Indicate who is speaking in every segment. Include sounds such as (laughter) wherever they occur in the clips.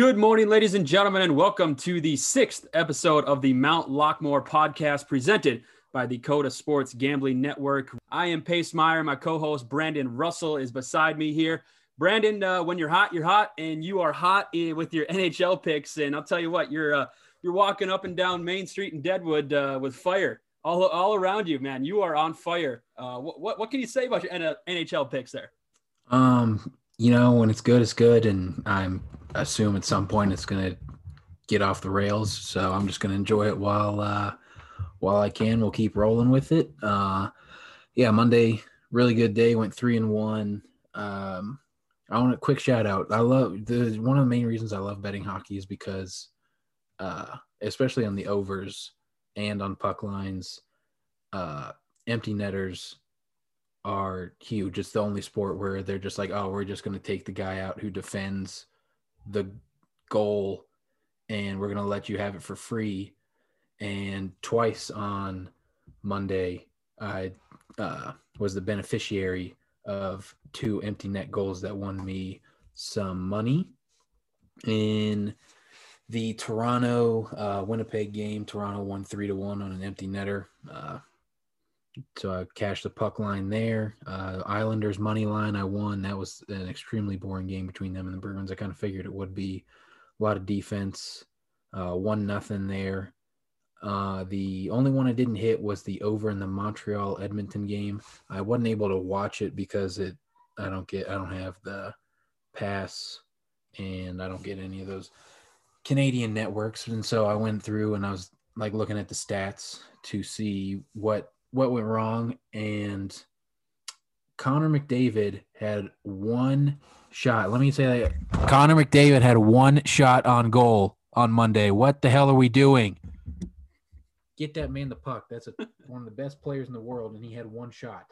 Speaker 1: Good morning, ladies and gentlemen, and welcome to the sixth episode of the Mount Lockmore podcast presented by the Coda Sports Gambling Network. I am Pace Meyer. My co host Brandon Russell is beside me here. Brandon, uh, when you're hot, you're hot, and you are hot with your (laughs) NHL picks. And I'll tell you what, you're uh, you're walking up and down Main Street in Deadwood uh, with fire all, all around you, man. You are on fire. Uh, what, what, what can you say about your NHL picks there?
Speaker 2: Um, you know, when it's good, it's good, and I'm assume at some point it's gonna get off the rails. So I'm just gonna enjoy it while uh, while I can. We'll keep rolling with it. Uh, yeah, Monday, really good day. Went three and one. Um, I want a quick shout out. I love the one of the main reasons I love betting hockey is because, uh, especially on the overs and on puck lines, uh, empty netters are huge. It's the only sport where they're just like, oh, we're just going to take the guy out who defends the goal and we're going to let you have it for free. And twice on Monday, I uh, was the beneficiary of two empty net goals that won me some money. In the Toronto uh, Winnipeg game, Toronto won three to one on an empty netter. Uh, so I cashed the puck line there. Uh, Islanders money line, I won. That was an extremely boring game between them and the Bruins. I kind of figured it would be a lot of defense. Uh, one nothing there. Uh, the only one I didn't hit was the over in the Montreal Edmonton game. I wasn't able to watch it because it I don't get I don't have the pass and I don't get any of those Canadian networks. And so I went through and I was like looking at the stats to see what what went wrong and Connor McDavid had one shot. Let me say that Connor McDavid had one shot on goal on Monday. What the hell are we doing? Get that man the puck. That's a, (laughs) one of the best players in the world, and he had one shot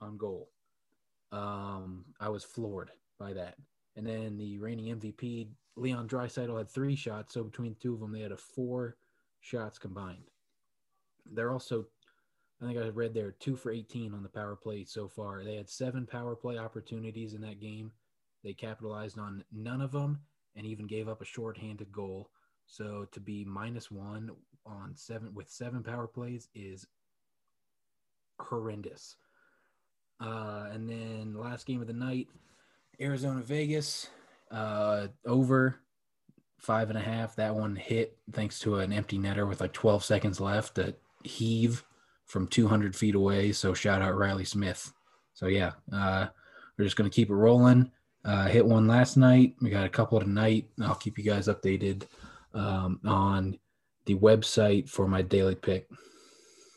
Speaker 2: on goal. Um, I was floored by that. And then the reigning MVP, Leon Draisaitl, had three shots. So between the two of them, they had a four shots combined. They're also I think I read they're two for 18 on the power play so far. They had seven power play opportunities in that game. They capitalized on none of them and even gave up a shorthanded goal. So to be minus one on seven with seven power plays is horrendous. Uh, and then last game of the night, Arizona Vegas uh, over five and a half. That one hit thanks to an empty netter with like 12 seconds left to heave from 200 feet away. So shout out Reilly Smith. So yeah, uh, we're just gonna keep it rolling. Uh, hit one last night. We got a couple tonight. I'll keep you guys updated um, on the website for my daily pick.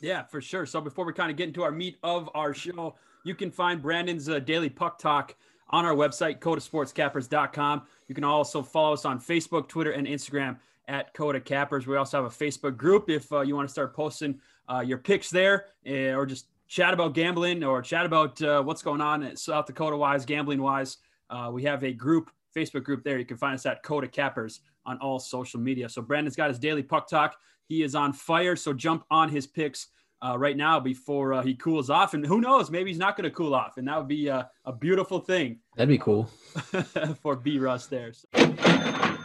Speaker 1: Yeah, for sure. So before we kind of get into our meat of our show, you can find Brandon's uh, daily puck talk on our website, codasportscappers.com. You can also follow us on Facebook, Twitter, and Instagram at Coda Cappers. We also have a Facebook group if uh, you want to start posting uh, your picks there uh, or just chat about gambling or chat about uh, what's going on at South Dakota wise, gambling wise. Uh, we have a group, Facebook group there. You can find us at Coda Cappers on all social media. So Brandon's got his daily puck talk. He is on fire. So jump on his picks uh, right now before uh, he cools off. And who knows, maybe he's not going to cool off. And that would be uh, a beautiful thing.
Speaker 2: That'd be cool (laughs)
Speaker 1: for B Russ there. So.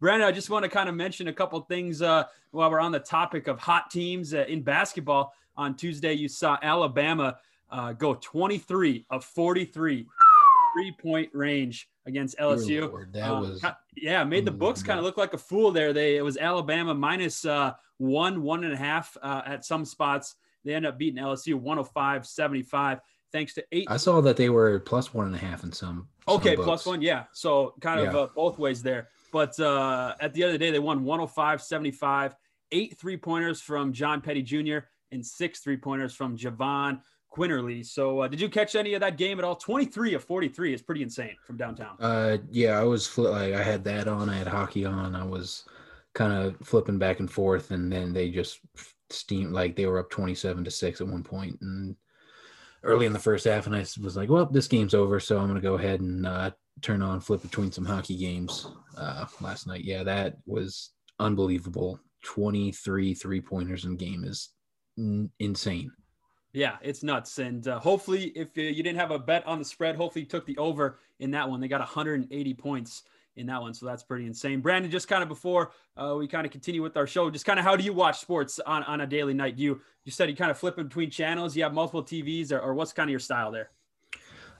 Speaker 1: Brandon, I just want to kind of mention a couple things uh, while we're on the topic of hot teams uh, in basketball. On Tuesday, you saw Alabama uh, go 23 of 43 three point range against LSU.
Speaker 2: Lord, that um, was
Speaker 1: yeah, made the books kind of look like a fool there. They it was Alabama minus uh, one, one and a half uh, at some spots. They end up beating LSU 105 75 thanks to eight.
Speaker 2: I saw that they were plus one and a half in some.
Speaker 1: Okay, some plus one, yeah. So kind of yeah. uh, both ways there. But uh, at the end of the day, they won 105 75, eight three pointers from John Petty Jr., and six three pointers from Jahvon Quinerly. So, uh, did you catch any of that game at all? 23 of 43 is pretty insane from downtown.
Speaker 2: Uh, yeah, I was fl- like, I had that on, I had hockey on, I was kind of flipping back and forth, and then they just steamed like they were up 27 to six at one point, and early in the first half, and I was like, well, this game's over, so I'm to go ahead and uh, turn on flip between some hockey games uh, last night. Yeah, that was unbelievable. 23 three pointers in game is n- insane.
Speaker 1: Yeah, it's nuts. And uh, hopefully, if you didn't have a bet on the spread, hopefully you took the over in that one. They got 180 points in that one. So that's pretty insane. Brandon, just kind of before uh, we kind of continue with our show, just kind of how do you watch sports on, on a daily night? Do you you said you kind of flip between channels? You have multiple TVs, or, or what's kind of your style there?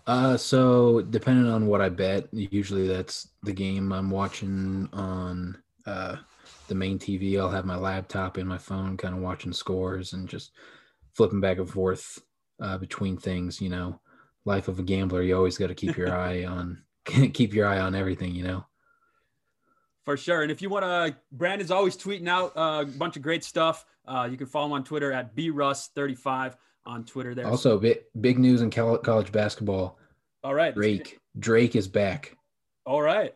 Speaker 2: Uh, so depending on what I bet, usually that's the game I'm watching on uh, the main TV. I'll have my laptop and my phone, kind of watching scores and just flipping back and forth uh, between things. You know, life of a gambler, you always got to keep your (laughs) eye on (laughs) keep your eye on everything. You know.
Speaker 1: For sure. And if you want to, Brandon's always tweeting out uh, a bunch of great stuff. Uh, you can follow him on Twitter at brus35 on Twitter. There.
Speaker 2: Also, big, big news in college basketball.
Speaker 1: All right.
Speaker 2: Drake. Drake is back.
Speaker 1: All right.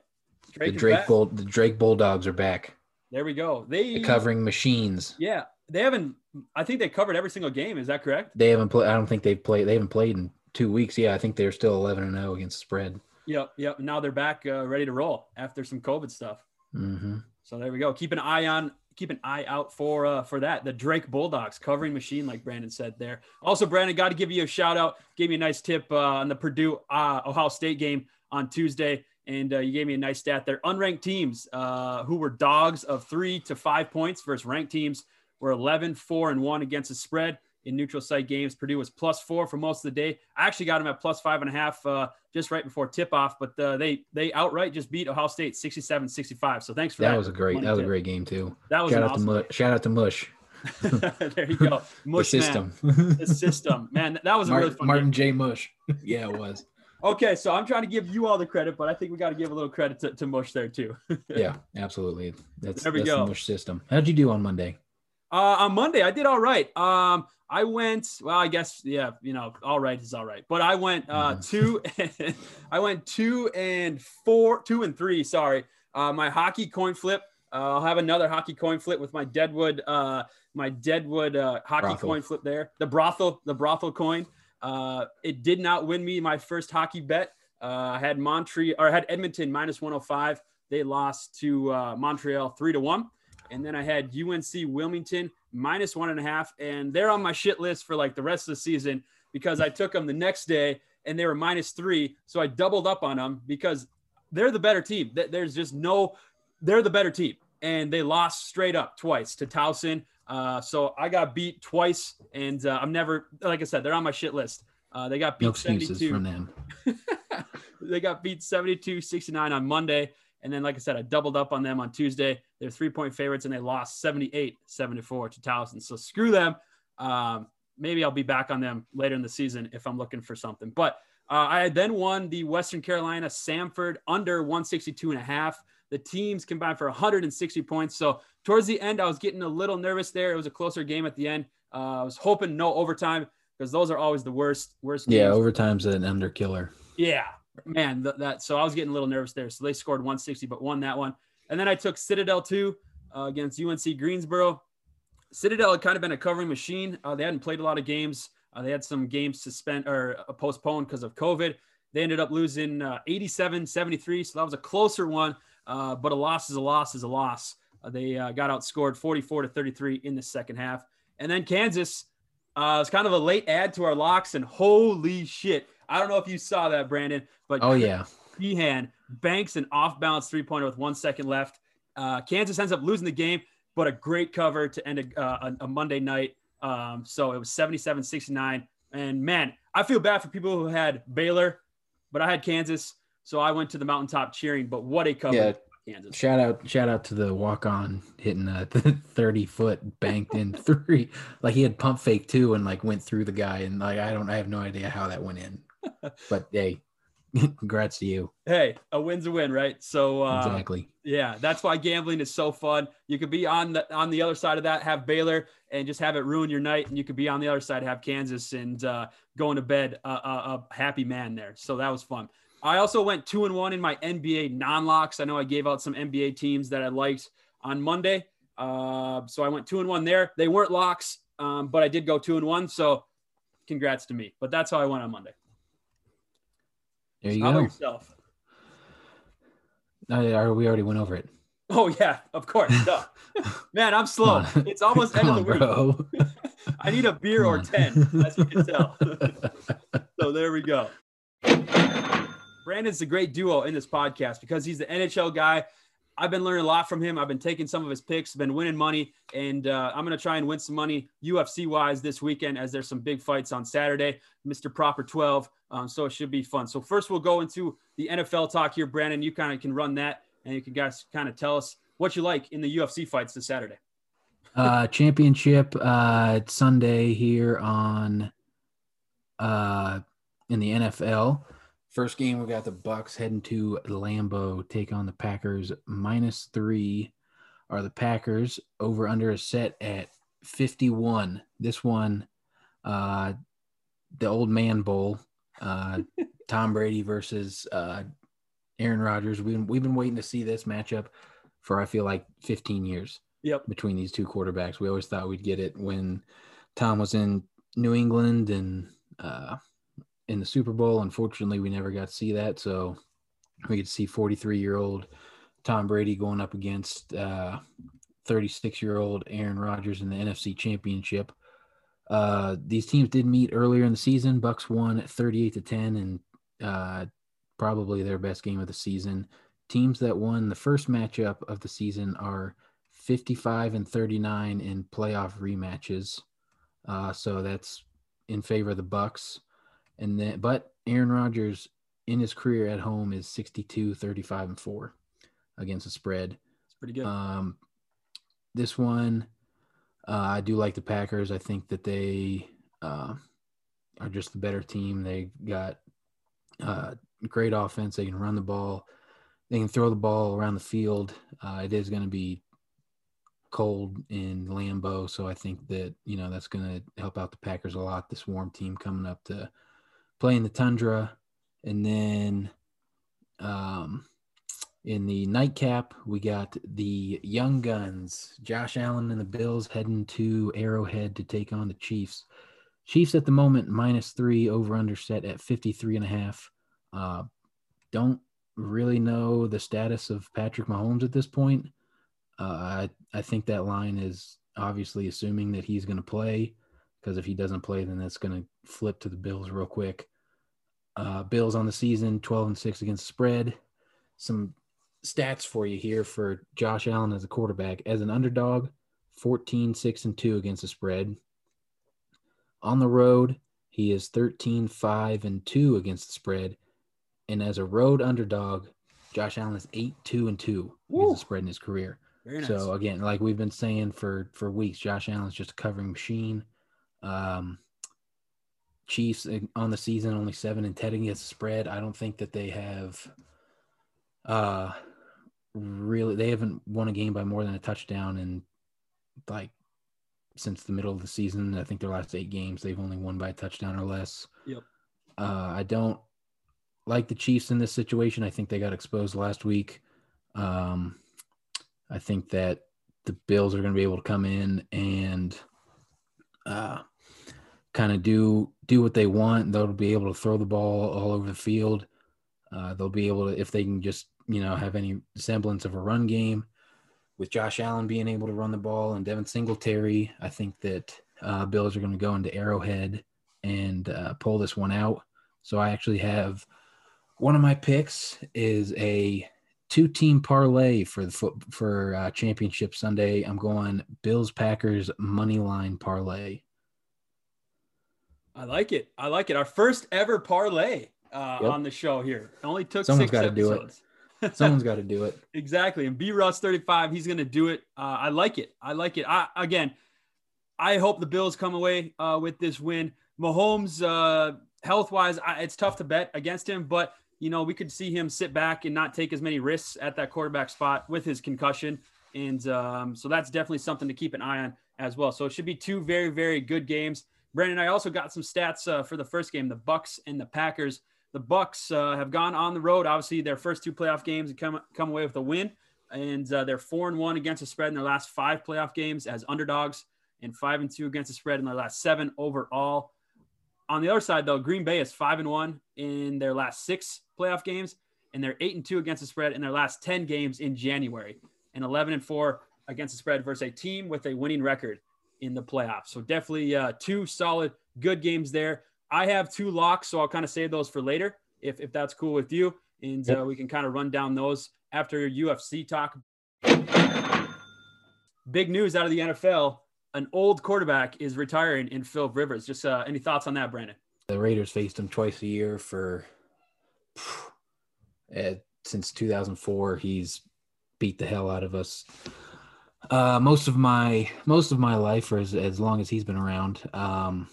Speaker 2: Drake the Drake Bull, the Drake Bulldogs are back.
Speaker 1: There we go. They
Speaker 2: They're covering machines.
Speaker 1: Yeah, they haven't. I think they covered every single game. Is that correct?
Speaker 2: They haven't played. I don't think they've played. They haven't played in two weeks. Yeah, I think they're still eleven and zero against the spread.
Speaker 1: Yep, yep. Now they're back, uh, ready to roll after some COVID stuff.
Speaker 2: Mm-hmm.
Speaker 1: So there we go. Keep an eye on. Keep an eye out for uh, for that. The Drake Bulldogs covering machine, like Brandon said there. Also, Brandon, got to give you a shout out. Gave me a nice tip uh, on the Purdue uh, Ohio State game on Tuesday, and uh, you gave me a nice stat there. Unranked teams uh, who were dogs of three to five points versus ranked teams were 11, four, and one against the spread in neutral site games. Purdue was plus four for most of the day. I actually got them at plus five and a half uh, just right before tip off, but uh, they they outright just beat Ohio State 67 65. So thanks for that.
Speaker 2: That was a great that was tip. a great game too.
Speaker 1: That was
Speaker 2: shout
Speaker 1: out
Speaker 2: awesome to Mush. Shout out to Mush. (laughs) (laughs)
Speaker 1: there you go. Mush
Speaker 2: the system.
Speaker 1: Man. the system. Man, that was a
Speaker 2: Martin,
Speaker 1: really fun
Speaker 2: Martin
Speaker 1: game.
Speaker 2: J. Mush. (laughs) Yeah, it was.
Speaker 1: okay, so I'm trying to give you all the credit, but I think we got to give a little credit to, to Mush there too.
Speaker 2: yeah, absolutely. That's,
Speaker 1: there we
Speaker 2: that's
Speaker 1: go.
Speaker 2: the Mush system. How'd you do on Monday?
Speaker 1: Uh, on Monday, I did all right. Um, I went, well, I guess, yeah, you know, all right is all right. But I went uh,
Speaker 2: Mhm.
Speaker 1: two, and, (laughs) I went two and four, two and three, sorry. Uh, my hockey coin flip, uh, I'll have another hockey coin flip with my Deadwood, uh, my Deadwood uh, hockey
Speaker 2: Brothel.
Speaker 1: coin flip there. The brothel, the brothel coin. Uh, it did not win me my first hockey bet. Uh, I had Montreal or I had Edmonton minus 105. They lost to uh, Montreal three to one. And then I had UNC Wilmington minus one and a half. And they're on my shit list for like the rest of the season because I took them the next day and they were minus three. So I doubled up on them because they're the better team. There's just no, they're the better team. And they lost straight up twice to Towson. Uh, so I got beat twice. And uh, I'm never, like I said, they're on my shit list. Uh, they got beat
Speaker 2: No excuses
Speaker 1: 72
Speaker 2: from them. (laughs)
Speaker 1: they got beat 72 69 on Monday. And then, like I said, I doubled up on them on Tuesday. They're three point favorites and they lost 78 74 to Towson. So screw them. Um, maybe I'll be back on them later in the season if I'm looking for something. But uh, I then won the Western Carolina Samford under 162 and a half. The teams combined for 160 points. So towards the end, I was getting a little nervous there. It was a closer game at the end. Uh, I was hoping no overtime because those are always the worst, worst.
Speaker 2: Yeah, overtime's an under killer.
Speaker 1: Yeah, man, th- that so I was getting a little nervous there. So they scored 160, but won that one. And then I took Citadel two uh, against UNC Greensboro. Citadel had kind of been a covering machine. Uh, they hadn't played a lot of games. Uh, they had some games suspend or uh, postponed because of COVID. They ended up losing uh, 87 73. So that was a closer one. Uh, but a loss is a loss is a loss. They got outscored 44 to 33 in the second half. And then Kansas uh, was kind of a late add to our locks. And holy shit. I don't know if you saw that, Brandon, but
Speaker 2: Oh yeah.
Speaker 1: Teahan banks an off balance three pointer with one second left. Uh, Kansas ends up losing the game, but a great cover to end a, uh, a, a Monday night. Um, so it was 77 69. And man, I feel bad for people who had Baylor, but I had Kansas. So I went to the mountaintop cheering. But what a cover,
Speaker 2: Yeah.
Speaker 1: Kansas.
Speaker 2: Shout out, shout out to the walk on hitting a 30 foot banked in three. Like he had pump fake too and like went through the guy. And like, I don't, I have no idea how that went in. But hey, (laughs) congrats to you.
Speaker 1: Hey, a win's a win, right? So uh,
Speaker 2: Exactly.
Speaker 1: Yeah, that's why gambling is so fun. You could be on the on the other side of that, have Baylor, and just have it ruin your night, and you could be on the other side, have Kansas, and uh, going to bed a, a, a happy man there. So that was fun. I also went two and one in my NBA non-locks. I know I gave out some NBA teams that I liked on Monday, uh, so I went two and one there. They weren't locks, um, but I did go two and one. So congrats to me. But that's how I went on Monday.
Speaker 2: There you
Speaker 1: How
Speaker 2: go.
Speaker 1: yourself?
Speaker 2: Uh, we already went over it.
Speaker 1: Oh yeah, of course. (laughs) Man, I'm slow. It's almost end of the
Speaker 2: on,
Speaker 1: week. (laughs) I need a beer
Speaker 2: Come
Speaker 1: or
Speaker 2: on.
Speaker 1: 10, as you can tell. (laughs) so there we go. Brandon's a great duo in this podcast because he's the NHL guy. I've been learning a lot from him. I've been taking some of his picks, been winning money, and uh, I'm going to try and win some money UFC wise this weekend as there's some big fights on Saturday, Mr. Proper 12. Um, so it should be fun. So first we'll go into the NFL talk here, Brandon. You kind of can run that, and you can guys kind of tell us what you like in the UFC fights this Saturday.
Speaker 2: Uh, championship uh, Sunday here on uh, in the NFL. First game, we got the Bucs heading to Lambeau, take on the Packers. Minus three are the Packers over under a set at 51. This one, uh, the old man bowl, uh, (laughs) Tom Brady versus uh, Aaron Rodgers. We've been, we've been waiting to see this matchup for I feel like 15 years.
Speaker 1: Yep.
Speaker 2: Between these two quarterbacks, we always thought we'd get it when Tom was in New England and uh, in the Super Bowl. Unfortunately, we never got to see that. So we to see 43 year old Tom Brady going up against 36 uh, year old Aaron Rodgers in the NFC Championship. Uh, these teams did meet earlier in the season. Bucs won 38 to 10, and uh, probably their best game of the season. Teams that won the first matchup of the season are 55 and 39 in playoff rematches. Uh, so that's in favor of the Bucs. And then, but Aaron Rodgers in his career at home is 62, 35, and four against the spread.
Speaker 1: It's pretty good.
Speaker 2: Um, this one, uh, I do like the Packers. I think that they uh, are just the better team. They got uh, great offense. They can run the ball. They can throw the ball around the field. Uh, it is going to be cold in Lambeau, so I think that you know that's going to help out the Packers a lot. This warm team coming up to play in the tundra, and then um, in the nightcap we got the Young Guns, Josh Allen and the Bills heading to Arrowhead to take on the Chiefs. Chiefs at the moment minus three over under set at 53 and a half. Uh, don't really know the status of Patrick Mahomes at this point. Uh, I, I think that line is obviously assuming that he's going to play because if he doesn't play, then that's going to flip to the Bills real quick. Uh, Bills on the season 12 and 6 against spread. Some stats for you here for Josh Allen as a quarterback. As an underdog, 14 6 and 2 against the spread. On the road, he is 13 5 and 2 against the spread. And as a road underdog, Josh Allen is 8 2 and 2 against the spread in his career. Nice. So again, like we've been saying for for weeks, Josh Allen's just a covering machine. Um, Chiefs on the season only seven and ten against the spread. I don't think that they have uh really they haven't won a game by more than a touchdown in like since the middle of the season. I think their last eight games they've only won by a touchdown or less.
Speaker 1: Yep.
Speaker 2: Uh, I don't like the Chiefs in this situation. I think they got exposed last week. Um, I think that the Bills are going to be able to come in and uh, kind of do do what they want. They'll be able to throw the ball all over the field. Uh, they'll be able to if they can just you know have any semblance of a run game with Josh Allen being able to run the ball and Devin Singletary. I think that uh, Bills are going to go into Arrowhead and uh, pull this one out. So I actually have one of my picks is a two team parlay for the foot for uh, championship Sunday. I'm going Bills Packers money line parlay.
Speaker 1: I like it. I like it. Our first ever parlay uh, yep. on the show here. It only took
Speaker 2: someone's got to do it. (laughs) Someone's got to do it.
Speaker 1: exactly. And B Russ 35, he's going to do it. Uh, I like it. I like it. I again, I hope the Bills come away uh, with this win. Mahomes, uh, health wise, it's tough to bet against him, but you know, we could see him sit back and not take as many risks at that quarterback spot with his concussion. And um, so that's definitely something to keep an eye on as well. So it should be two very, very good games. Brandon, I also got some stats uh, for the first game, the Bucs and the Packers. The Bucs uh, have gone on the road. Obviously, their first two playoff games and come come away with a win, and uh, they're four and one against the spread in their last five playoff games as underdogs, and five and two against the spread in their last seven overall. On the other side, though, Green Bay is five and one in their last six playoff games, and they're eight and two against the spread in their last 10 games in January, and 11 and four against the spread versus a team with a winning record in the playoffs. So definitely uh, two solid, good games there. I have two locks, so I'll kind of save those for later. if, if that's cool with you. And uh, we can kind of run down those after your UFC talk. Big news out of the NFL. An old quarterback is retiring in Phil Rivers. Just uh, any thoughts on that, Brandon?
Speaker 2: The Raiders faced him twice a year for uh, since 2004. He's beat the hell out of us. Uh, most of my most of my life, or as, as long as he's been around, um,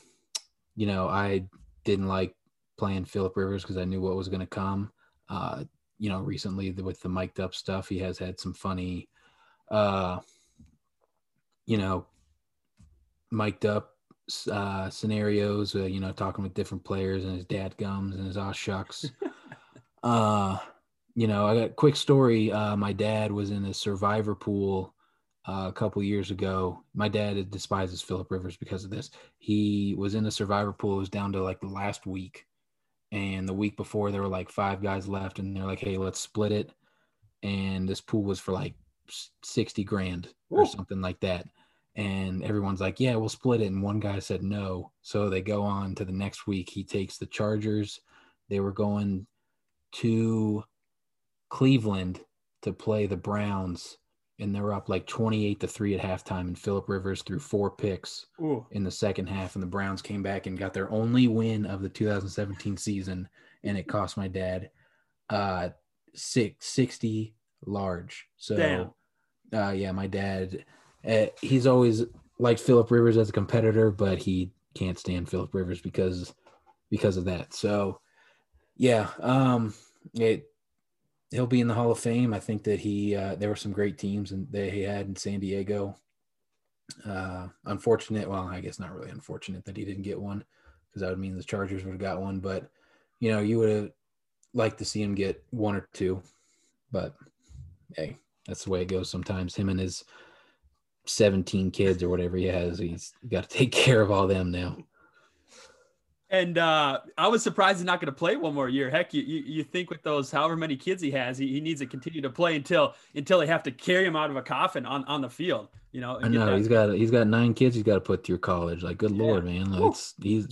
Speaker 2: you know, I didn't like playing Philip Rivers because I knew what was going to come. Uh, you know, recently with the mic'd up stuff, he has had some funny, uh, you know, mic'd up uh, scenarios. Uh, you know, talking with different players and his dad gums and his aw shucks. (laughs) uh, you know, I got a quick story. Uh, my dad was in a survivor pool uh, a couple years ago. My dad despises Philip Rivers because of this. He was in a survivor pool. It was down to like the last week. And the week before, there were like five guys left. And they're like, hey, let's split it. And this pool was for like 60 grand or
Speaker 1: Ooh.
Speaker 2: something like that. And everyone's like, yeah, we'll split it. And one guy said no. So they go on to the next week. He takes the Chargers. They were going to Cleveland to play the Browns, and they're up like 28 to 3 at halftime. And Philip Rivers threw four picks
Speaker 1: Ooh,
Speaker 2: in the second half, and the Browns came back and got their only win of the 2017 season, and it cost my dad uh six, 60 large. So, uh, yeah, my dad, uh, he's always liked Philip Rivers as a competitor, but he can't stand Philip Rivers because because of that. So, yeah, um, it he'll be in the Hall of Fame. I think that he uh, there were some great teams and that he had in San Diego. Uh, unfortunate, well, I guess not really unfortunate that he didn't get one because that would mean the Chargers would have got one. But you know, you would have liked to see him get one or two. But hey, that's the way it goes sometimes. Him and his 17 kids or whatever he has, he's got to take (laughs) care of all them now.
Speaker 1: And uh, I was surprised he's not going to play one more year. Heck, you, you you think with those however many kids he has, he, he needs to continue to play until until they have to carry him out of a coffin on, on the field. You know,
Speaker 2: I know
Speaker 1: that-
Speaker 2: he's got he's got nine kids he's got to put through college. Like, good
Speaker 1: Yeah.
Speaker 2: lord, man,
Speaker 1: Woo.
Speaker 2: it's he's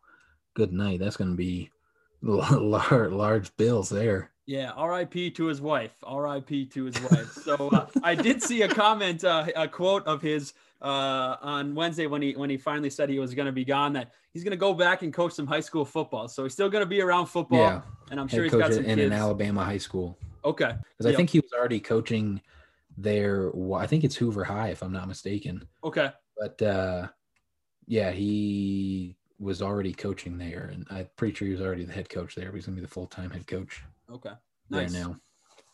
Speaker 2: (sighs) good night. That's gonna be (laughs) large large bills there.
Speaker 1: Yeah, R.I.P. to his wife. R.I.P. to his wife. So uh, I did see a comment, uh, a quote of his uh, on Wednesday when he when he finally said he was going to be gone. That he's going to go back and coach some high school football. So he's still going to be around football.
Speaker 2: Yeah,
Speaker 1: and I'm sure
Speaker 2: head
Speaker 1: he's got some
Speaker 2: in
Speaker 1: kids.
Speaker 2: an Alabama high school
Speaker 1: Okay,
Speaker 2: because I think he was already coaching there. I think it's Hoover High if I'm not mistaken.
Speaker 1: okay,
Speaker 2: But uh, yeah, he was already coaching there, and I'm pretty sure he was already the head coach there. He's gonna be the full time head coach
Speaker 1: okay. Nice.
Speaker 2: there now.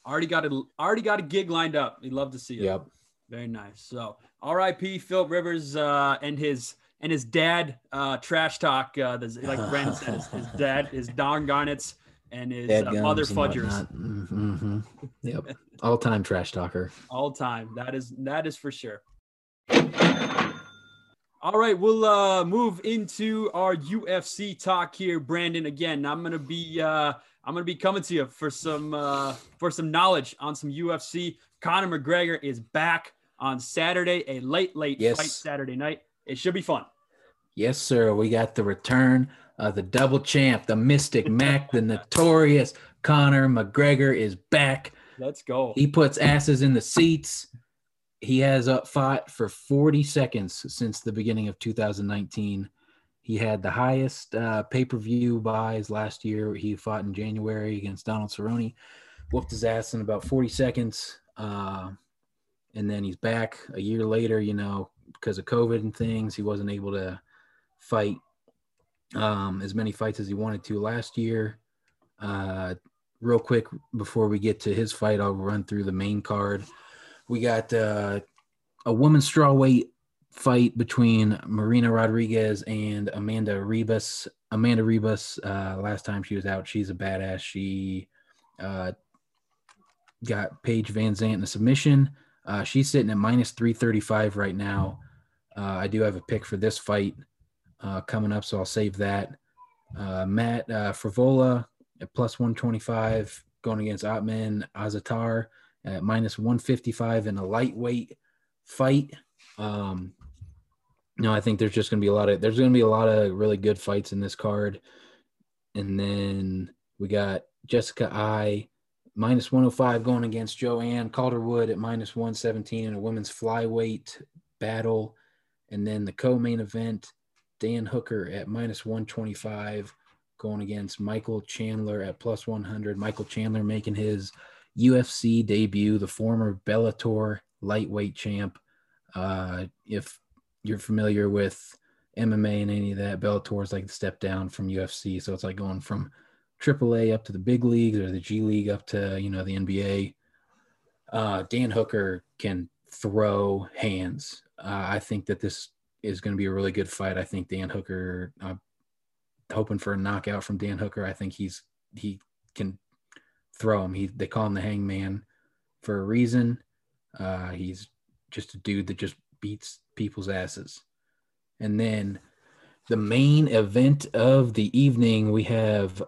Speaker 1: Already got a already got a gig lined up. He'd love to see it.
Speaker 2: Yep.
Speaker 1: Very nice. So, R.I.P. Philip Rivers uh, and his and his dad uh, trash talk. Uh, the, like (laughs) Brandon said, his, his dad, his Don Garnets, and his uh, mother fudgers.
Speaker 2: whatnot. Mhm. Yep. (laughs) All time trash talker.
Speaker 1: all time. That is that is for sure. All right, we'll uh, move into our UFC talk here, Brandon. Again, I'm gonna be uh, I'm gonna be coming to you for some uh, for some knowledge on some UFC. Conor McGregor is back on Saturday, a late late
Speaker 2: Yes.
Speaker 1: fight Saturday night. It should be fun.
Speaker 2: Yes, sir. We got the return of the double champ, the Mystic (laughs) Mac, the notorious Conor McGregor is back.
Speaker 1: Let's go.
Speaker 2: He puts asses in the seats. He has up fought for 40 seconds since the beginning of 2019. He had the highest uh, pay per view buys last year. He fought in January against Donald Cerrone, whooped his ass in about 40 seconds. Uh, and then he's back a year later, you know, because of COVID and things. He wasn't able to fight um, as many fights as he wanted to last year. Uh, real quick before we get to his fight, I'll run through the main card. We got uh, a women's strawweight fight between Marina Rodriguez and Amanda Ribas. Amanda Ribas, uh, last time she was out, she's a badass. She uh, got Paige VanZant in a submission. Uh, she's sitting at minus 335 right now. Uh, I do have a pick for this fight uh, coming up, so I'll save that. Uh, Matt uh, Frevola at plus 125 going against Otman Azaitar at minus 155 in a lightweight fight. Um, no, I think there's just going to be a lot of there's going to be a lot of really good fights in this card. And then We got Jessica Eye minus 105 going against Joanne Calderwood at minus 117 in a women's flyweight battle. And then the co main event, Dan Hooker at minus 125 going against Michael Chandler at plus 100. Michael Chandler making his UFC debut, the former Bellator lightweight champ. Uh, if you're familiar with MMA and any of that, Bellator is like the step down from UFC. So it's like going from AAA up to the big leagues or the G League up to, you know, the NBA. Uh, Dan Hooker can throw hands. Uh, I think that this is going to be a really good fight. I think Dan Hooker, I'm hoping for a knockout from Dan Hooker. I think he's, he can throw him. He, they call him the hangman for a reason. Uh, he's just a dude that just beats people's asses. And then the main event of the evening, we have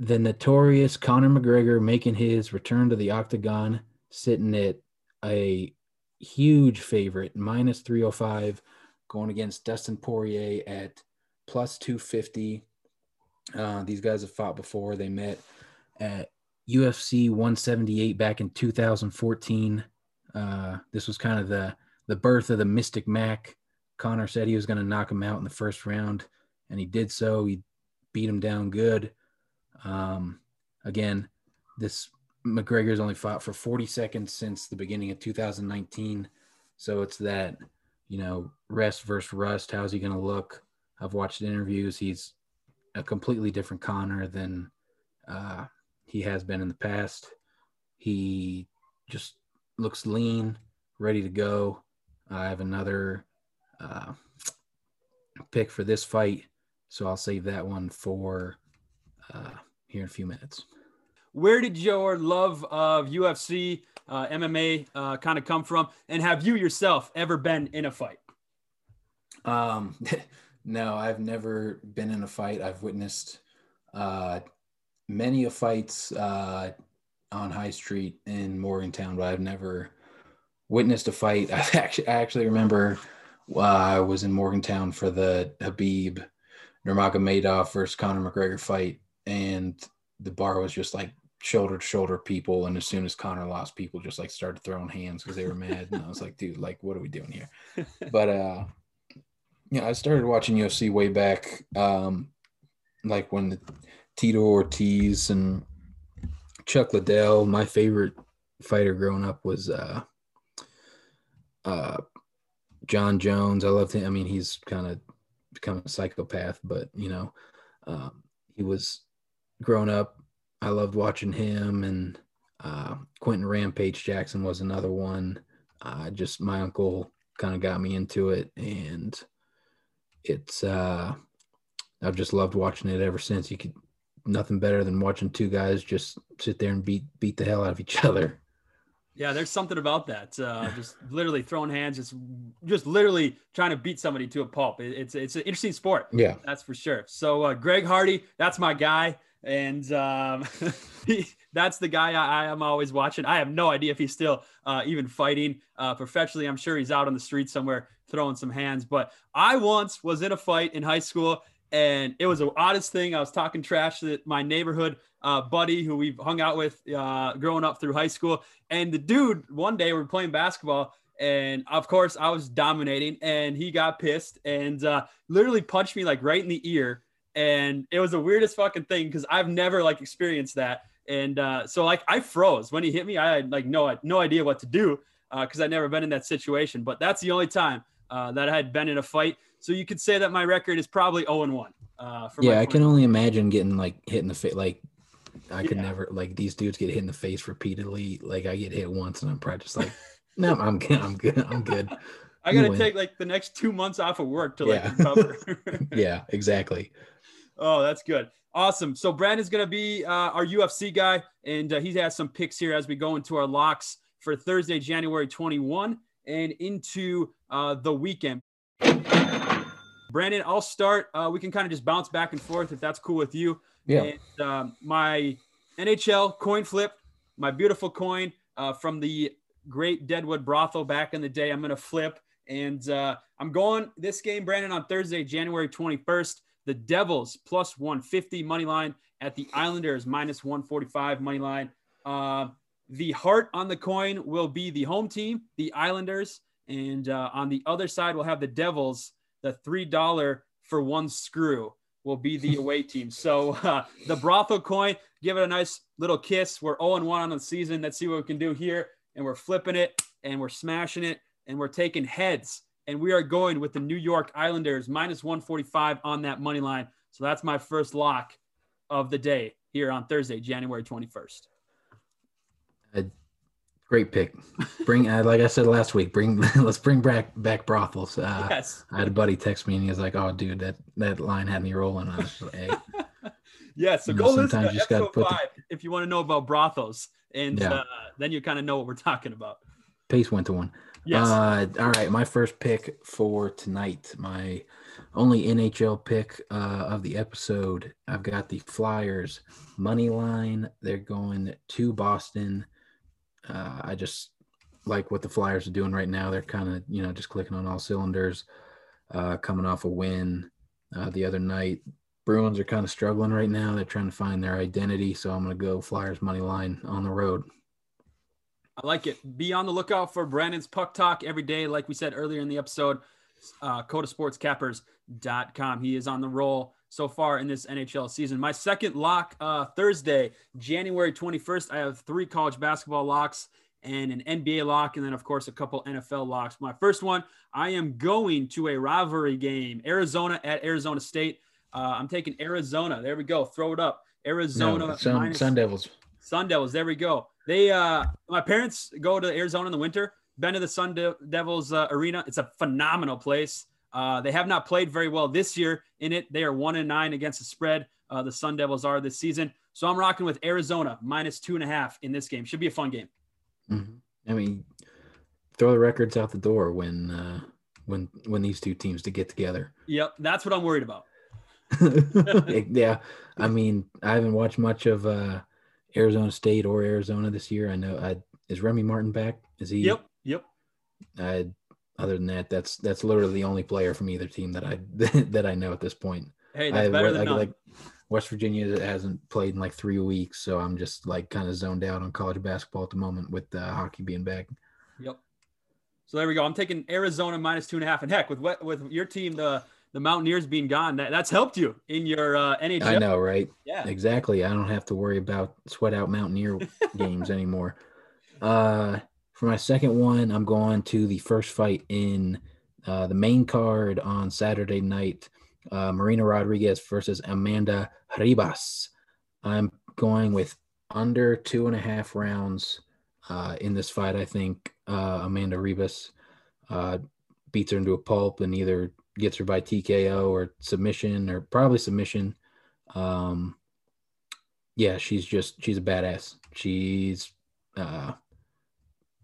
Speaker 2: the notorious Conor McGregor making his return to the octagon, sitting at a huge favorite, minus 305, going against Dustin Poirier at plus 250. Uh, these guys have fought before. They met at UFC 178 back in 2014. Uh, this was kind of the the birth of the Mystic Mac. Conor said he was going to knock him out in the first round, and he did so. He beat him down good. Um, again, this McGregor's only fought for 40 seconds since the beginning of 2019. So it's that, you know, rest versus rust. How's he going to look? I've watched interviews. He's a completely different Conor than uh, he has been in the past. He just looks lean, ready to go. I have another uh, pick for this fight, so I'll save that one for uh, here in a few minutes.
Speaker 1: Where did your love of UFC, uh, MMA uh, kind of come from? And have you yourself ever been in a fight?
Speaker 2: Um, (laughs) no, I've never been in a fight. I've witnessed uh, many of fights uh, on High Street in Morgantown, but I've never witnessed a fight. (laughs) I actually, I actually remember uh, I was in Morgantown for the Khabib Nurmagomedov versus Conor McGregor fight, and the bar was just like shoulder to shoulder people. And as soon as Conor lost, people just like started throwing hands because they were mad. And I was like, dude, like, what are we doing here? (laughs) But uh, yeah, I started watching UFC way back, um, like when the Tito Ortiz and Chuck Liddell. My favorite fighter growing up was uh, uh, Jon Jones. I loved him. I mean, he's kind of become a psychopath, but you know, um, he was growing up. I loved watching him, and uh, Quinton Rampage Jackson was another one. Uh, just my uncle kind of got me into it, and it's uh, I've just loved watching it ever since. You could nothing better than watching two guys just sit there and beat beat the hell out of each other.
Speaker 1: Yeah, there's something about that. Uh, just literally throwing hands, just just literally trying to beat somebody to a pulp. It, it's it's an interesting sport.
Speaker 2: Yeah,
Speaker 1: that's for sure. So uh, Greg Hardy, that's my guy, and um, (laughs) that's the guy I, I, am always watching. I have no idea if he's still uh, even fighting uh, professionally. I'm sure he's out on the street somewhere throwing some hands. But I once was in a fight in high school, and it was the oddest thing. I was talking trash to my neighborhood uh, buddy who we've hung out with uh, growing up through high school. And the dude, one day we are playing basketball, and of course I was dominating, and he got pissed and uh, literally punched me like right in the ear. And it was the weirdest fucking thing because I've never like experienced that. And uh, so like I froze when he hit me. I had like no no idea what to do because uh, I'd never been in that situation. But that's the only time uh, that I had been in a fight. So you could say that my record is probably 0 and 1. Uh,
Speaker 2: yeah, I can only imagine getting like hit in the face. Like I could yeah. never like these dudes get hit in the face repeatedly. Like I get hit once and I'm probably just like, (laughs) no, I'm good. I'm good. I'm good. (laughs)
Speaker 1: I gotta take like the next two months off of work to like yeah. recover. (laughs)
Speaker 2: yeah, exactly.
Speaker 1: Oh, that's good. Awesome. So Brandon's gonna be uh, our UFC guy, and uh, he has some picks here as we go into our locks for Thursday, January 21, and into uh, the weekend. Brandon, I'll start. Uh, we can kind of just bounce back and forth if that's cool with you.
Speaker 2: Yeah.
Speaker 1: And, um, my NHL coin flip, my beautiful coin uh, from the great Deadwood brothel back in the day. I'm going to flip. And uh, I'm going this game, Brandon, on Thursday, January 21st. The Devils plus 150 money line at the Islanders minus 145 money line. Uh, the heart on the coin will be the home team, the Islanders, and uh, on the other side we'll have the Devils. The three dollar for one screw will be the away (laughs) team. So uh, the brothel coin, give it a nice little kiss. We're 0 1 on the season. Let's see what we can do here. And we're flipping it and we're smashing it and we're taking heads. And we are going with the New York Islanders minus 145 on that money line. So that's my first lock of the day here on Thursday, January 21st.
Speaker 2: A great pick. Bring, uh, like I said last week, bring (laughs) let's bring back back brothels. Uh,
Speaker 1: yes.
Speaker 2: I had a buddy text me and he was like, "Oh, dude, that that line had me rolling." I was like, "Hey." (laughs)
Speaker 1: yeah, so
Speaker 2: You
Speaker 1: go
Speaker 2: know,
Speaker 1: listen to
Speaker 2: sometimes you gotta
Speaker 1: episode
Speaker 2: put the-
Speaker 1: if you want to know about brothels, and
Speaker 2: Yeah.
Speaker 1: uh, then you kind of know what we're talking about.
Speaker 2: Pace went to one.
Speaker 1: Yes.
Speaker 2: Uh, all right, my first pick for tonight, my only NHL pick uh, of the episode. I've got the Flyers money line. They're going to Boston. Uh, I just like what the Flyers are doing right now. They're kind of you know just clicking on all cylinders, uh, coming off a win uh, the other night. Bruins are kind of struggling right now. They're trying to find their identity, so I'm going to go Flyers money line on the road.
Speaker 1: I like it. Be on the lookout for Brandon's Puck Talk every day. Like we said earlier in the episode, uh, codasportscappers.com. He is on the roll so far in this NHL season. My second lock uh, Thursday, January 21st. I have three college basketball locks and an NBA lock, and then, of course, a couple NFL locks. My first one, I am going to a rivalry game Arizona at Arizona State. Uh, I'm taking Arizona. There we go. Throw it up. Arizona.
Speaker 2: No, Sun,
Speaker 1: minus-
Speaker 2: Sun Devils.
Speaker 1: Sun Devils. There we go. They, uh, my parents go to Arizona in the winter. Been to the Sun De- Devils uh, arena. It's a phenomenal place. Uh, they have not played very well this year in it. They are one and nine against the spread. Uh, the Sun Devils are this season. So I'm rocking with Arizona minus two and a half in this game. Should be a fun game.
Speaker 2: Mhm. I mean, throw the records out the door when uh, when when these two teams to get together.
Speaker 1: Yep, that's what I'm worried about. (laughs)
Speaker 2: yeah, I mean, I haven't watched much of uh, Arizona State or Arizona this year. I know. I, is Remy Martin back? Is he?
Speaker 1: Yep, yep.
Speaker 2: I, other than that, that's that's literally the only player from either team that I (laughs) that I know at this point.
Speaker 1: Hey, that's
Speaker 2: I,
Speaker 1: better than
Speaker 2: like,
Speaker 1: none.
Speaker 2: like West Virginia hasn't played in like three weeks, so I'm just like kind of zoned out on college basketball at the moment with uh, hockey being back.
Speaker 1: Yep. So there we go. I'm taking Arizona minus two and a half. And heck, with what with your team, the the Mountaineers being gone, that, that's helped you in your uh, NHL.
Speaker 2: I know, right?
Speaker 1: Yeah.
Speaker 2: Exactly. I don't have to worry about sweat out Mountaineer (laughs) games anymore. Uh, for my second one, I'm going to the first fight in uh, the main card on Saturday night. Uh, Marina Rodriguez versus Amanda Ribas. I'm going with under two and a half rounds uh, in this fight. I think uh, Amanda Ribas uh, beats her into a pulp and either gets her by TKO or submission or probably submission. Um, yeah, she's just she's a badass. She's uh,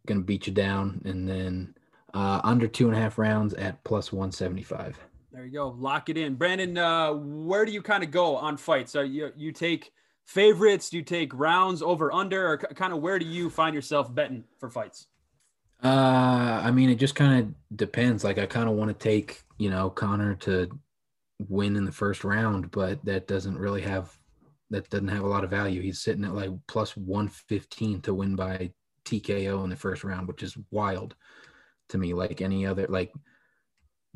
Speaker 2: gonna beat you down, and then uh, under two and a half rounds at plus one seventy five.
Speaker 1: There you go. Lock it in. Brandon, uh, where do you kind of go on fights? Are you you take favorites? Do you take rounds over under, or kind of where do you find yourself betting for fights?
Speaker 2: Uh, I mean, it just kind of depends. Like, I kind of want to take you know Conor to win in the first round, but that doesn't really have that doesn't have a lot of value. He's sitting at like plus one fifteen to win by TKO in the first round, which is wild to me. Like any other, like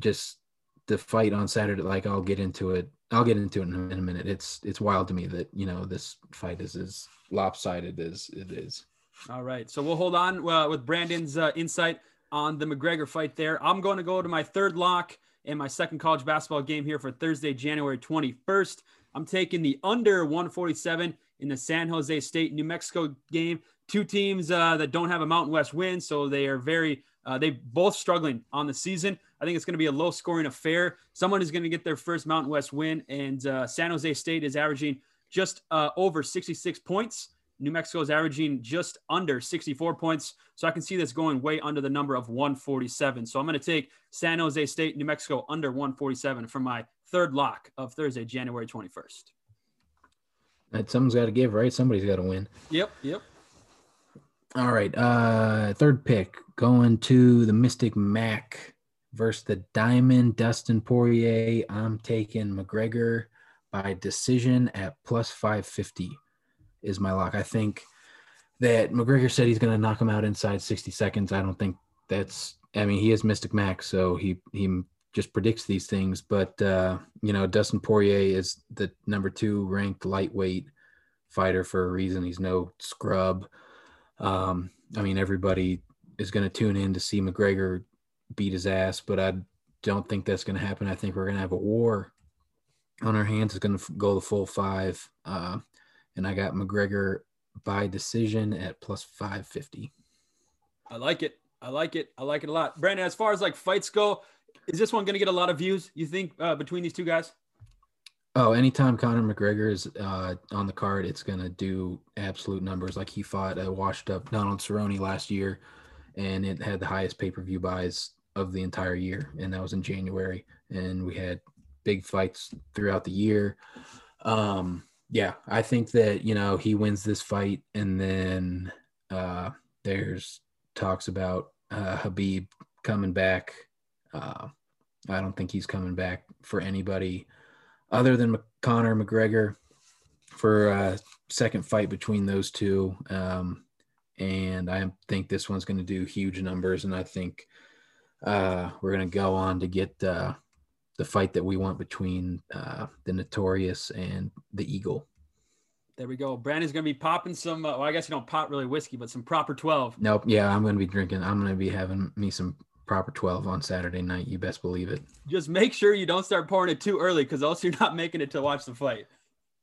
Speaker 2: just the fight on Saturday. Like I'll get into it. I'll get into it in a, in a minute. It's it's wild to me that you know this fight is as lopsided as it is.
Speaker 1: All right. So we'll hold on uh, with Brandon's uh, insight on the McGregor fight there. I'm going to go to my third lock and my second college basketball game here for Thursday, January 21st. I'm taking the under 147 in the San Jose State, New Mexico game. Two teams uh, that don't have a Mountain West win, so they are very, uh, they both struggling on the season. I think it's going to be a low scoring affair. Someone is going to get their first Mountain West win, and uh, San Jose State is averaging just uh, over 66 points. New Mexico is averaging just under 64 points. So I can see this going way under the number of 147. So I'm going to take San Jose State, New Mexico under 147 for my third lock of Thursday, January 21st.
Speaker 2: That someone's got to give, right? Somebody's got to win.
Speaker 1: Yep. Yep.
Speaker 2: All right. Uh third pick going to the Mystic Mac versus the Diamond Dustin Poirier. I'm taking McGregor by decision at plus 550 is my lock. I think that McGregor said he's going to knock him out inside 60 seconds. I don't think that's I mean, he is Mystic Max, so he he just predicts these things, but uh, you know, Dustin Poirier is the number 2 ranked lightweight fighter for a reason. He's no scrub. Um, I mean, everybody is going to tune in to see McGregor beat his ass, but I don't think that's going to happen. I think we're going to have a war on our hands. It's going to go the full five. Uh, and I got McGregor by decision at plus 550.
Speaker 1: I like it. I like it. I like it a lot. Brandon, as far as like fights go, is this one going to get a lot of views, you think, uh, between these two guys?
Speaker 2: Oh, anytime Conor McGregor is uh, on the card, it's going to do absolute numbers. Like he fought a washed up Donald Cerrone last year, and it had the highest pay per view buys of the entire year, and that was in January. And we had big fights throughout the year. Um, yeah, I think that you know he wins this fight, and then uh, there's talks about uh, Khabib coming back. Uh, I don't think he's coming back for anybody other than Conor McGregor for a second fight between those two. Um, and I think this one's going to do huge numbers. And I think uh, we're going to go on to get uh, the fight that we want between uh, the Notorious and the Eagle.
Speaker 1: There we go. Brandon's going to be popping some, uh, well, I guess you don't pop really whiskey, but some proper 12.
Speaker 2: Nope. Yeah, I'm going to be drinking. I'm going to be having me some proper 12 on Saturday night. You best believe it.
Speaker 1: Just make sure you don't start pouring it too early because else you're not making it to watch the fight.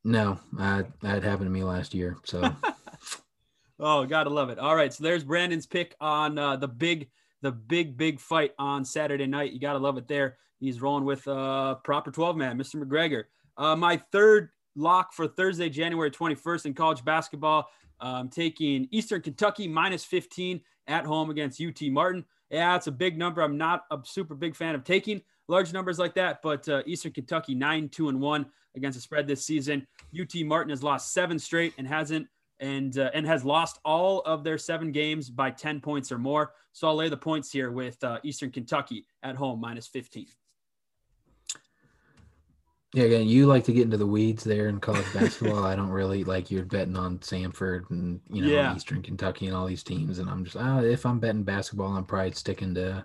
Speaker 2: No, I, that happened to me last year. So, (laughs)
Speaker 1: oh, gotta love it. All right, so there's Brandon's pick on uh, the big, the big, big fight on Saturday night. You gotta love it there. He's rolling with uh, proper 12 man, Mr. McGregor. Uh, my third lock for Thursday, January 21st in college basketball. Um, taking Eastern Kentucky minus 15 at home against UT Martin. Yeah, it's a big number. I'm not a super big fan of taking large numbers like that, but uh, Eastern Kentucky nine two and one against the spread this season. UT Martin has lost seven straight and hasn't and uh, and has lost all of their seven games by 10 points or more. So I'll lay the points here with uh, Eastern Kentucky at home minus 15.
Speaker 2: Yeah, again, you like to get into the weeds there in college basketball. I don't really like you're betting on Samford and you know yeah. Eastern Kentucky and all these teams, and I'm just ah, if I'm betting basketball, I'm probably sticking to,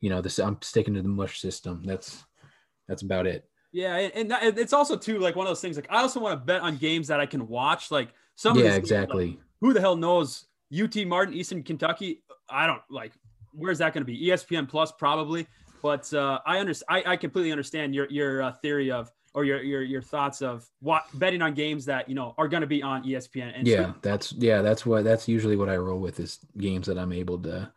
Speaker 2: you know, this. I'm sticking to the mush system. That's that's about it.
Speaker 1: Yeah, and, and it's also too like one of those things. Like I also want to bet on games that I can watch. Like some
Speaker 2: yeah, exactly.
Speaker 1: Games, like, who the hell knows? UT Martin, Eastern Kentucky. I don't like. Where's that going to be? ESPN Plus probably. But uh, I understand. I, I completely understand your your uh, theory of or your your your thoughts of what betting on games that you know are going to be on ESPN.
Speaker 2: And yeah, that's yeah, that's what that's usually what I roll with is games that I'm able to,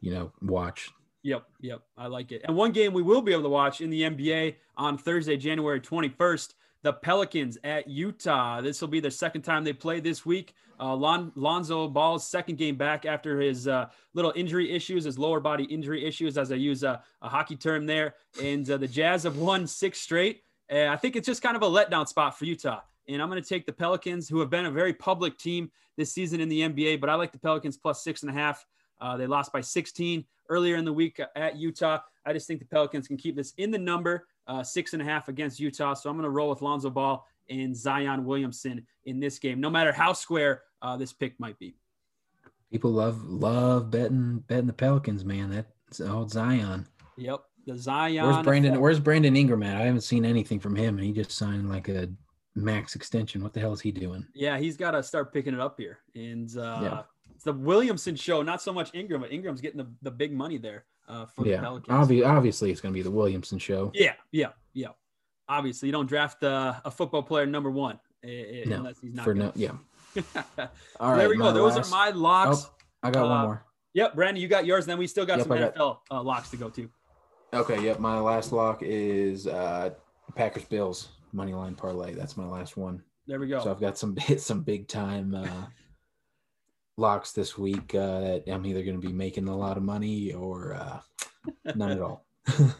Speaker 2: you know, watch.
Speaker 1: Yep, yep, I like it. And one game we will be able to watch in the NBA on Thursday, January 21st the Pelicans at Utah. This will be the second time they play this week. Uh, Lon- Lonzo Ball's second game back after his uh, little injury issues, his lower body injury issues, as I use a, a hockey term there. And uh, the Jazz have won six straight. I think it's just kind of a letdown spot for Utah. And I'm going to take the Pelicans, who have been a very public team this season in the NBA, but I like the Pelicans plus six and a half. Uh, they lost by 16 earlier in the week at Utah. I just think the Pelicans can keep this in the number uh, six and a half against Utah. So I'm going to roll with Lonzo Ball and Zion Williamson in this game, no matter how square uh, this pick might be.
Speaker 2: People love love betting betting the Pelicans, man. That's old Zion.
Speaker 1: Yep, the Zion.
Speaker 2: Where's Brandon? Effect. Where's Brandon Ingram at? I haven't seen anything from him, and he just signed like a max extension. What the hell is he doing?
Speaker 1: Yeah, he's got to start picking it up here. And uh, yeah. it's the Williamson show, not so much Ingram, but Ingram's getting the, the big money there uh, for
Speaker 2: yeah.
Speaker 1: the Pelicans.
Speaker 2: Obvi- obviously, it's going to be the Williamson show.
Speaker 1: Yeah, yeah, yeah. Obviously, you don't draft uh, a football player number one
Speaker 2: no, unless he's not. For no, yeah. (laughs)
Speaker 1: All right, there we go. Those last... are my locks.
Speaker 2: Oh, I got one uh, more.
Speaker 1: Yep, Brandon, you got yours. And then we still got yep, some NFL uh, locks to go to.
Speaker 2: Okay. Yep. My last lock is uh, Packers Bills money line parlay. That's my last one.
Speaker 1: There we go.
Speaker 2: So I've got some (laughs) hit some big time uh, (laughs) locks this week uh, that I'm either going to be making a lot of money or uh, none at all.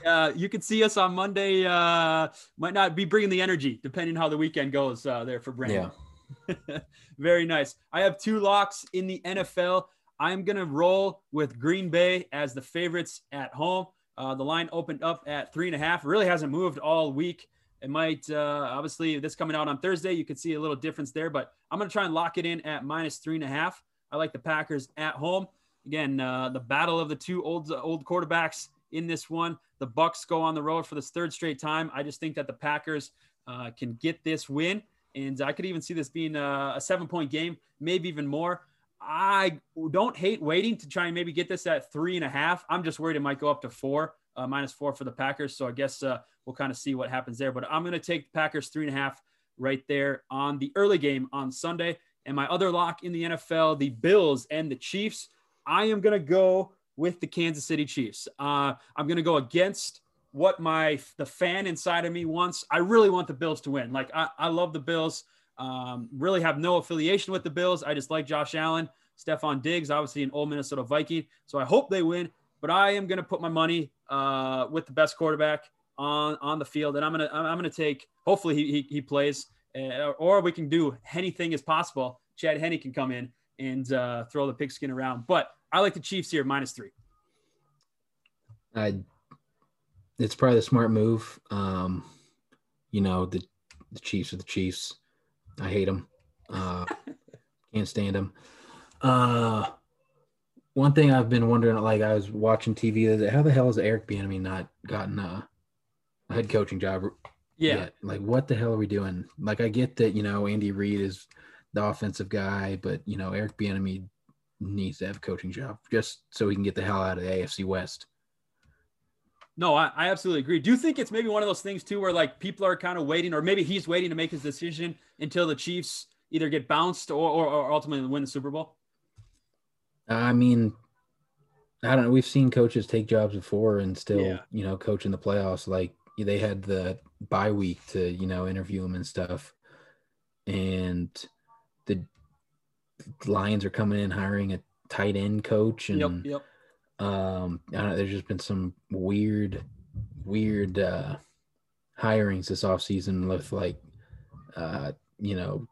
Speaker 1: uh, you can see us on Monday. Uh, might not be bringing the energy, depending how the weekend goes uh, there for Brandon. Yeah. (laughs) Very nice. I have two locks in the NFL. I'm going to roll with Green Bay as the favorites at home. Uh, the line opened up at three and a half. Really hasn't moved all week. It might uh, obviously this coming out on Thursday. You could see a little difference there, but I'm going to try and lock it in at minus three and a half. I like the Packers at home. Again, uh, the battle of the two old old quarterbacks in this one. The Bucs go on the road for this third straight time. I just think that the Packers uh, can get this win, and I could even see this being a, a seven point game, maybe even more. I don't hate waiting to try and maybe get this at three and a half. I'm just worried it might go up to four, uh, minus four for the Packers. So I guess uh, we'll kind of see what happens there. But I'm going to take the Packers three and a half right there on the early game on Sunday. And my other lock in the NFL, the Bills and the Chiefs. I am going to go with the Kansas City Chiefs. Uh, I'm going to go against what my the fan inside of me wants. I really want the Bills to win. Like I, I love the Bills. Um, really have no affiliation with the Bills. I just like Josh Allen, Stefon Diggs, obviously an old Minnesota Viking. So I hope they win. But I am going to put my money uh, with the best quarterback on on the field, and I'm gonna I'm gonna take. Hopefully he he, he plays, uh, or we can do anything as possible. Chad Henne can come in and uh, throw the pigskin around. But I like the Chiefs here minus three.
Speaker 2: I, it's probably the smart move. Um, you know the the Chiefs are the Chiefs. I hate them. Uh, (laughs) can't stand them. Uh, one thing I've been wondering, like I was watching TV, is how the hell is Eric Bieniemy not gotten a, a head coaching job?
Speaker 1: Yeah.
Speaker 2: Yet? Like, what the hell are we doing? Like, I get that you know Andy Reid is the offensive guy, but you know Eric Bieniemy needs to have a coaching job just so he can get the hell out of the AFC West.
Speaker 1: No, I, I, absolutely agree. Do you think it's maybe one of those things too, where like people are kind of waiting, or maybe he's waiting to make his decision until the Chiefs either get bounced or, or, or ultimately win the Super Bowl?
Speaker 2: I mean, I don't know. We've seen coaches take jobs before and still, yeah. you know, coach in the playoffs. Like they had the bye week to, you know, interview him and stuff. And the Lions are coming in hiring a tight end coach and
Speaker 1: yep, yep.
Speaker 2: Um know, there's just been some weird weird uh hirings this offseason with like uh you know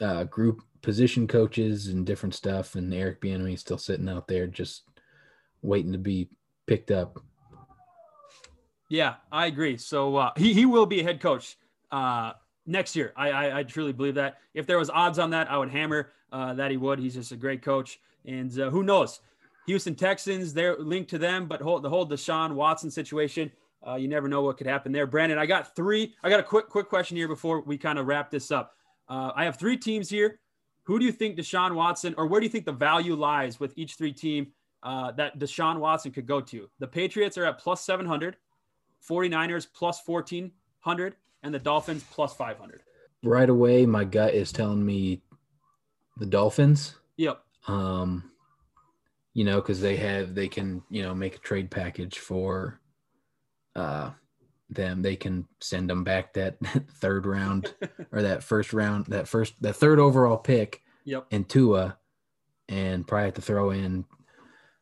Speaker 2: uh group position coaches and different stuff and Eric Bieniemy still sitting out there just waiting to be picked up.
Speaker 1: Yeah, I agree. So uh, he he will be a head coach uh, next year. I, I, I truly believe that. If there was odds on that, I would hammer uh, that he would. He's just a great coach, and uh, who knows? Houston Texans, they're linked to them, but hold, the whole Deshaun Watson situation, uh, you never know what could happen there. Brandon, I got three. I got a quick quick question here before we kind of wrap this up. Uh, I have three teams here. Who do you think Deshaun Watson, or where do you think the value lies with each three team uh, that Deshaun Watson could go to? The Patriots are at plus 700, 49ers plus 1400, and the Dolphins plus 500.
Speaker 2: Right away, my gut is telling me the Dolphins.
Speaker 1: Yep.
Speaker 2: Um, you know, because they have they can you know make a trade package for uh them. They can send them back that (laughs) third round (laughs) or that first round, that first that third overall pick.
Speaker 1: Yep.
Speaker 2: And Tua, and probably have to throw in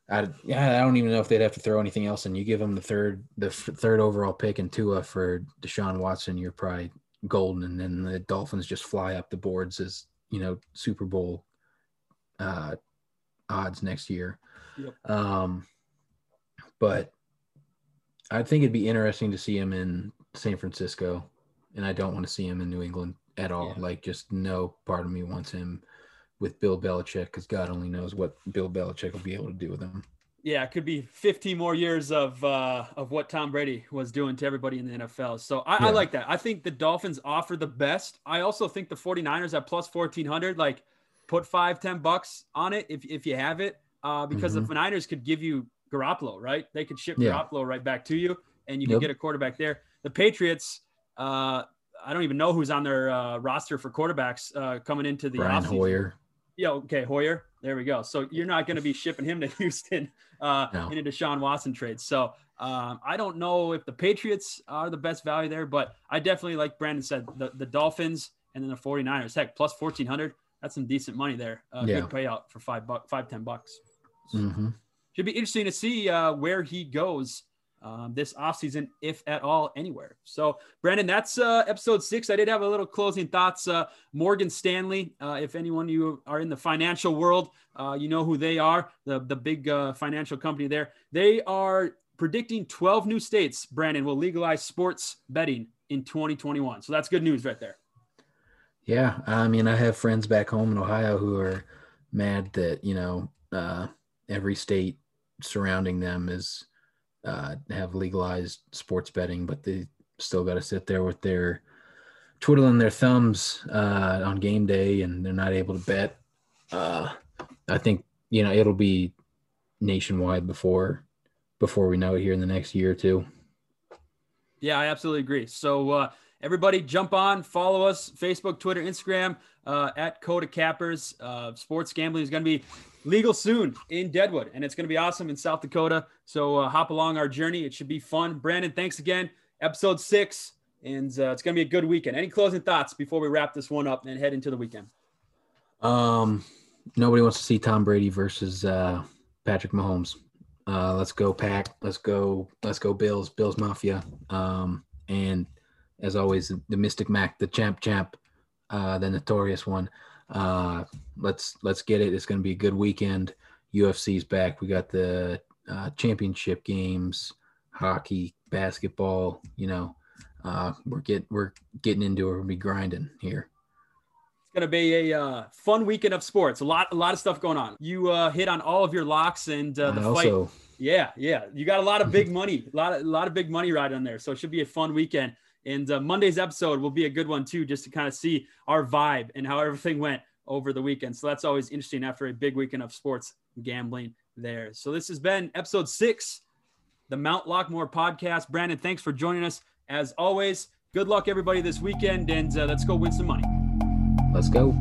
Speaker 2: I, yeah, I don't even know if they'd have to throw anything else. And you give them the third, the f- third overall pick and Tua for Deshaun Watson, you're probably golden. And then the Dolphins just fly up the boards as you know Super Bowl uh, odds next year.
Speaker 1: Yep.
Speaker 2: Um, but I think it'd be interesting to see him in San Francisco, and I don't want to see him in New England at all. Yeah. Like, just no part of me wants him with Bill Belichick because God only knows what Bill Belichick will be able to do with him.
Speaker 1: Yeah, it could be 15 more years of uh, of what Tom Brady was doing to everybody in the NFL. So I, yeah. I, like that. I think the Dolphins offer the best. I also think the 49ers at plus 1400, like put five, ten bucks on it if, if you have it, uh, because mm-hmm. the Niners could give you Garoppolo, right? They could ship yeah. Garoppolo right back to you and you yep. can get a quarterback there. The Patriots, uh, I don't even know who's on their uh, roster for quarterbacks uh, coming into the
Speaker 2: Brian offseason. Hoyer.
Speaker 1: Yeah, okay, Hoyer. There we go. So you're not going to be shipping him to (laughs) Houston uh, no. in a Deshaun Watson trade. So um, I don't know if the Patriots are the best value there, but I definitely, like Brandon said, the, the Dolphins and then the 49ers. Heck, plus 1400. That's some decent money there. Uh, yeah. Good payout for five bucks, five ten 10 bucks.
Speaker 2: Mm-hmm.
Speaker 1: Should be interesting to see uh, where he goes um, this offseason, if at all, anywhere. So, Brandon, that's uh, episode six. I did have a little closing thoughts. Uh, Morgan Stanley, uh, if anyone you are in the financial world, uh, you know who they are, the, the big uh, financial company there. They are predicting 12 new states, Brandon, will legalize sports betting in 2021. So that's good news right there.
Speaker 2: Yeah. I mean, I have friends back home in Ohio who are mad that, you know, uh, every state surrounding them is uh, have legalized sports betting, but they still got to sit there with their twiddling their thumbs uh, on game day and they're not able to bet. Uh, I think, you know, it'll be nationwide before before we know it here in the next year or two.
Speaker 1: Yeah, I absolutely agree. So uh, everybody jump on, follow us, Facebook, Twitter, Instagram, uh, at Coda Cappers. Uh, sports gambling is going to be legal soon in Deadwood, and it's going to be awesome in South Dakota. So uh, hop along our journey. It should be fun. Brandon, thanks again. Episode six, and uh, it's going to be a good weekend. Any closing thoughts before we wrap this one up and head into the weekend?
Speaker 2: Um, nobody wants to see Tom Brady versus uh, Patrick Mahomes. Uh, let's go pack. Let's go. Let's go Bills. Bills Mafia. Um, and as always, the Mystic Mac, the champ, champ, uh, the notorious one. Uh, let's let's get it. It's going to be a good weekend. UFC's back. We got the uh, championship games, hockey, basketball. You know, uh, we're get we're getting into it. We'll be grinding here It's
Speaker 1: going to be a uh, fun weekend of sports. A lot, a lot of stuff going on. You uh, hit on all of your locks and uh, the fight. Yeah, yeah. You got a lot of big (laughs) money, a lot, of, a lot of big money right on there. So it should be a fun weekend. And uh, Monday's episode will be a good one too, just to kind of see our vibe and how everything went over the weekend. So that's always interesting after a big weekend of sports gambling there. So this has been episode six, the Mount Lockmore podcast. Brandon, thanks for joining us. As always, good luck everybody this weekend, and uh, let's go win some money.
Speaker 2: Let's go.